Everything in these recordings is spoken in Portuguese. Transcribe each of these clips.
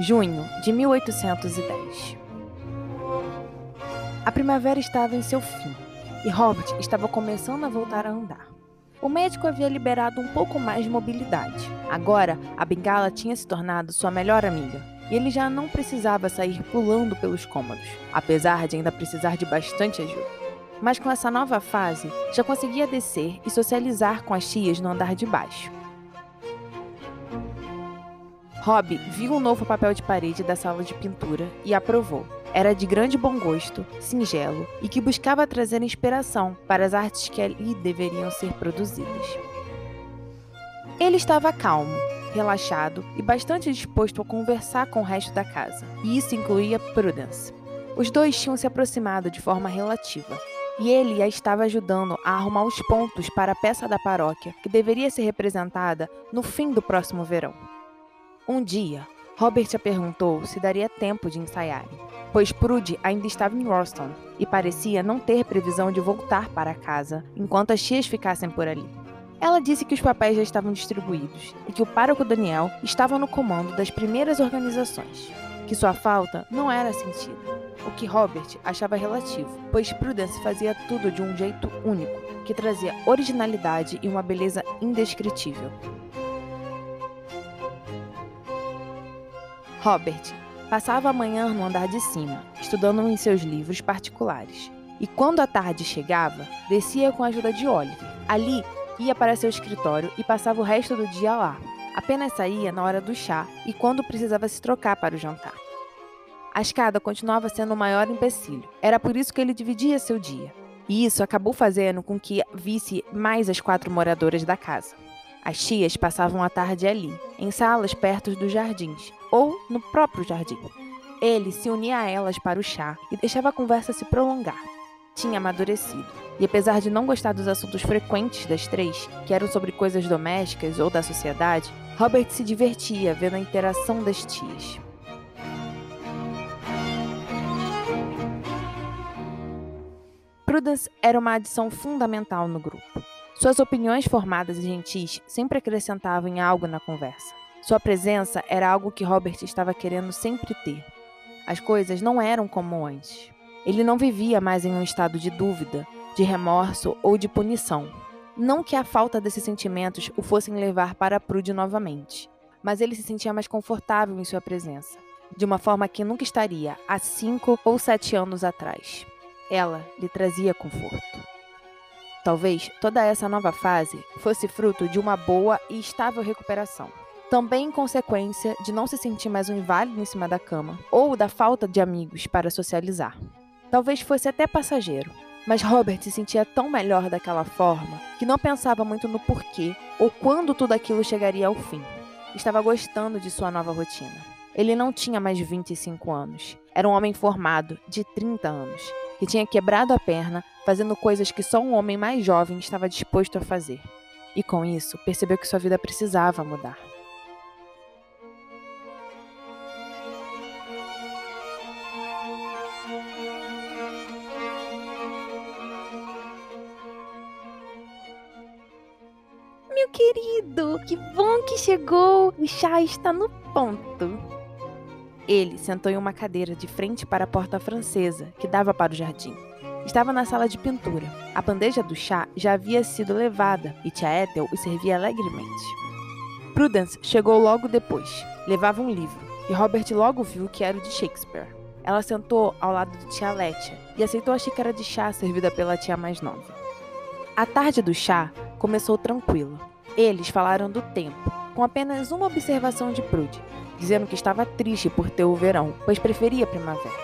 Junho de 1810. A primavera estava em seu fim e Robert estava começando a voltar a andar. O médico havia liberado um pouco mais de mobilidade. Agora, a bengala tinha se tornado sua melhor amiga e ele já não precisava sair pulando pelos cômodos, apesar de ainda precisar de bastante ajuda. Mas com essa nova fase, já conseguia descer e socializar com as tias no andar de baixo. Rob viu o novo papel de parede da sala de pintura e aprovou. Era de grande bom gosto, singelo e que buscava trazer inspiração para as artes que ali deveriam ser produzidas. Ele estava calmo, relaxado e bastante disposto a conversar com o resto da casa, e isso incluía Prudence. Os dois tinham se aproximado de forma relativa, e ele a estava ajudando a arrumar os pontos para a peça da paróquia que deveria ser representada no fim do próximo verão. Um dia, Robert a perguntou se daria tempo de ensaiarem, pois Prude ainda estava em Roston e parecia não ter previsão de voltar para casa enquanto as tias ficassem por ali. Ela disse que os papéis já estavam distribuídos e que o pároco Daniel estava no comando das primeiras organizações, que sua falta não era sentida, o que Robert achava relativo, pois Prudence fazia tudo de um jeito único, que trazia originalidade e uma beleza indescritível. Robert passava a manhã no andar de cima, estudando em seus livros particulares. E quando a tarde chegava, descia com a ajuda de Oliver. Ali, ia para seu escritório e passava o resto do dia lá. Apenas saía na hora do chá e quando precisava se trocar para o jantar. A escada continuava sendo o maior empecilho. Era por isso que ele dividia seu dia. E isso acabou fazendo com que visse mais as quatro moradoras da casa. As tias passavam a tarde ali, em salas perto dos jardins, ou no próprio jardim. Ele se unia a elas para o chá e deixava a conversa se prolongar. Tinha amadurecido, e apesar de não gostar dos assuntos frequentes das três, que eram sobre coisas domésticas ou da sociedade, Robert se divertia vendo a interação das tias. Prudence era uma adição fundamental no grupo. Suas opiniões formadas e gentis sempre acrescentavam algo na conversa. Sua presença era algo que Robert estava querendo sempre ter. As coisas não eram como antes. Ele não vivia mais em um estado de dúvida, de remorso ou de punição. Não que a falta desses sentimentos o fossem levar para Prude novamente, mas ele se sentia mais confortável em sua presença, de uma forma que nunca estaria há cinco ou sete anos atrás. Ela lhe trazia conforto. Talvez toda essa nova fase fosse fruto de uma boa e estável recuperação também em consequência de não se sentir mais um inválido em cima da cama, ou da falta de amigos para socializar. Talvez fosse até passageiro, mas Robert se sentia tão melhor daquela forma que não pensava muito no porquê ou quando tudo aquilo chegaria ao fim. Estava gostando de sua nova rotina. Ele não tinha mais 25 anos. Era um homem formado, de 30 anos, que tinha quebrado a perna fazendo coisas que só um homem mais jovem estava disposto a fazer. E com isso, percebeu que sua vida precisava mudar. Querido! Que bom que chegou! O chá está no ponto. Ele sentou em uma cadeira de frente para a porta francesa, que dava para o jardim. Estava na sala de pintura. A bandeja do chá já havia sido levada e tia Ethel o servia alegremente. Prudence chegou logo depois. Levava um livro, e Robert logo viu que era o de Shakespeare. Ela sentou ao lado de tia Letia e aceitou a xícara de chá servida pela tia mais nova. A tarde do chá começou tranquila. Eles falaram do tempo, com apenas uma observação de Prude, dizendo que estava triste por ter o verão, pois preferia a primavera.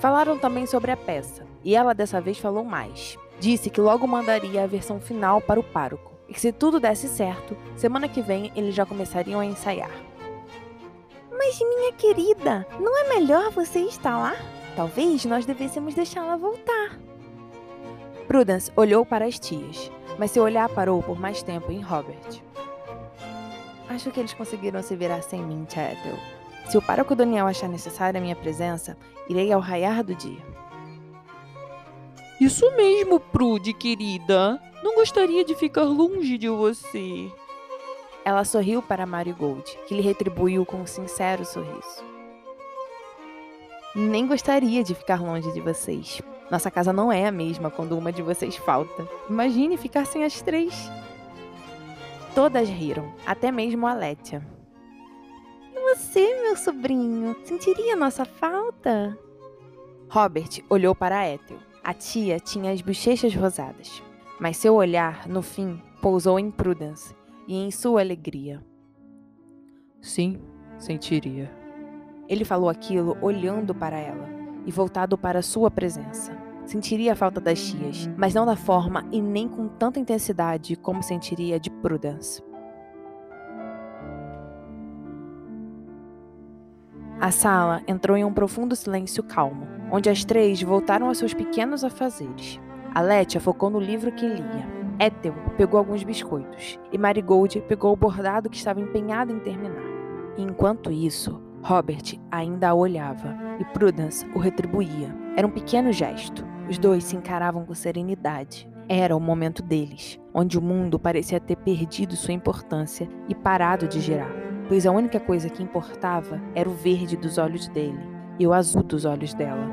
Falaram também sobre a peça, e ela dessa vez falou mais. Disse que logo mandaria a versão final para o pároco, e que se tudo desse certo, semana que vem eles já começariam a ensaiar. Mas, minha querida, não é melhor você estar lá? Talvez nós devêssemos deixá-la voltar. Prudence olhou para as tias mas seu olhar parou por mais tempo em Robert. Acho que eles conseguiram se virar sem mim, Ethel. Se o pároco Daniel achar necessária a minha presença, irei ao raiar do dia. Isso mesmo, Prude, querida. Não gostaria de ficar longe de você. Ela sorriu para Marigold, que lhe retribuiu com um sincero sorriso. Nem gostaria de ficar longe de vocês. Nossa casa não é a mesma quando uma de vocês falta. Imagine ficar sem as três. Todas riram, até mesmo a Létia. Você, meu sobrinho, sentiria nossa falta? Robert olhou para Ethel. A tia tinha as bochechas rosadas, mas seu olhar, no fim, pousou em Prudence e em sua alegria. Sim, sentiria. Ele falou aquilo olhando para ela e voltado para sua presença. Sentiria a falta das tias, mas não da forma e nem com tanta intensidade como sentiria de Prudence. A sala entrou em um profundo silêncio calmo, onde as três voltaram a seus pequenos afazeres. A Letia focou no livro que lia. Ethel pegou alguns biscoitos e Marigold pegou o bordado que estava empenhado em terminar. Enquanto isso, Robert ainda a olhava e Prudence o retribuía. Era um pequeno gesto. Os dois se encaravam com serenidade. Era o momento deles, onde o mundo parecia ter perdido sua importância e parado de girar, pois a única coisa que importava era o verde dos olhos dele e o azul dos olhos dela.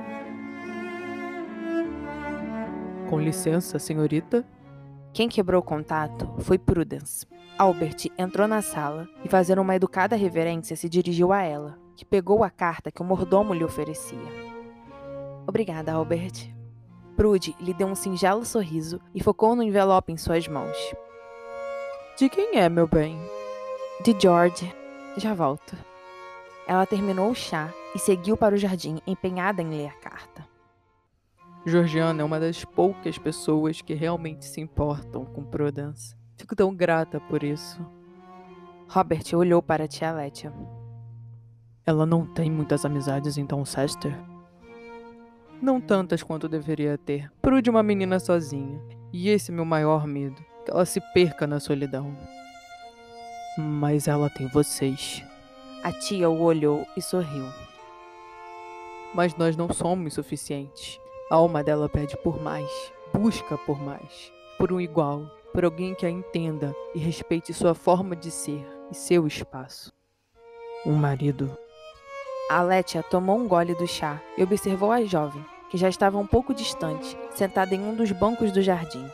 Com licença, senhorita. Quem quebrou o contato foi Prudence. Albert entrou na sala e, fazendo uma educada reverência, se dirigiu a ela, que pegou a carta que o mordomo lhe oferecia. Obrigada, Albert. Prude lhe deu um singelo sorriso e focou no envelope em suas mãos. De quem é, meu bem? De George. Já volto. Ela terminou o chá e seguiu para o jardim, empenhada em ler a carta. Georgiana é uma das poucas pessoas que realmente se importam com Prudence. Fico tão grata por isso. Robert olhou para a tia Letia. Ela não tem muitas amizades em Doncaster? Não tantas quanto deveria ter. Prude uma menina sozinha. E esse é meu maior medo. Que ela se perca na solidão. Mas ela tem vocês. A tia o olhou e sorriu. Mas nós não somos suficientes. A alma dela pede por mais. Busca por mais. Por um igual. Por alguém que a entenda e respeite sua forma de ser e seu espaço. Um marido. A Letia tomou um gole do chá e observou a jovem, que já estava um pouco distante, sentada em um dos bancos do jardim.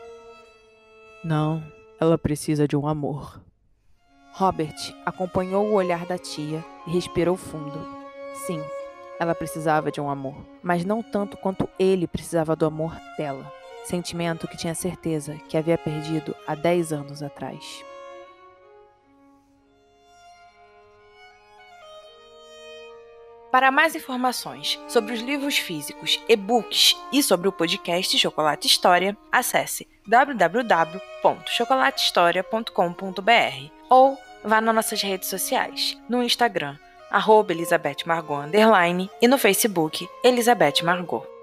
Não, ela precisa de um amor. Robert acompanhou o olhar da tia e respirou fundo. Sim, ela precisava de um amor, mas não tanto quanto ele precisava do amor dela, sentimento que tinha certeza que havia perdido há 10 anos atrás. Para mais informações sobre os livros físicos, e-books e sobre o podcast Chocolate História, acesse www.chocolatehistoria.com.br ou vá nas nossas redes sociais, no Instagram, arroba Elizabeth Margot, e no Facebook, Elizabeth Margot.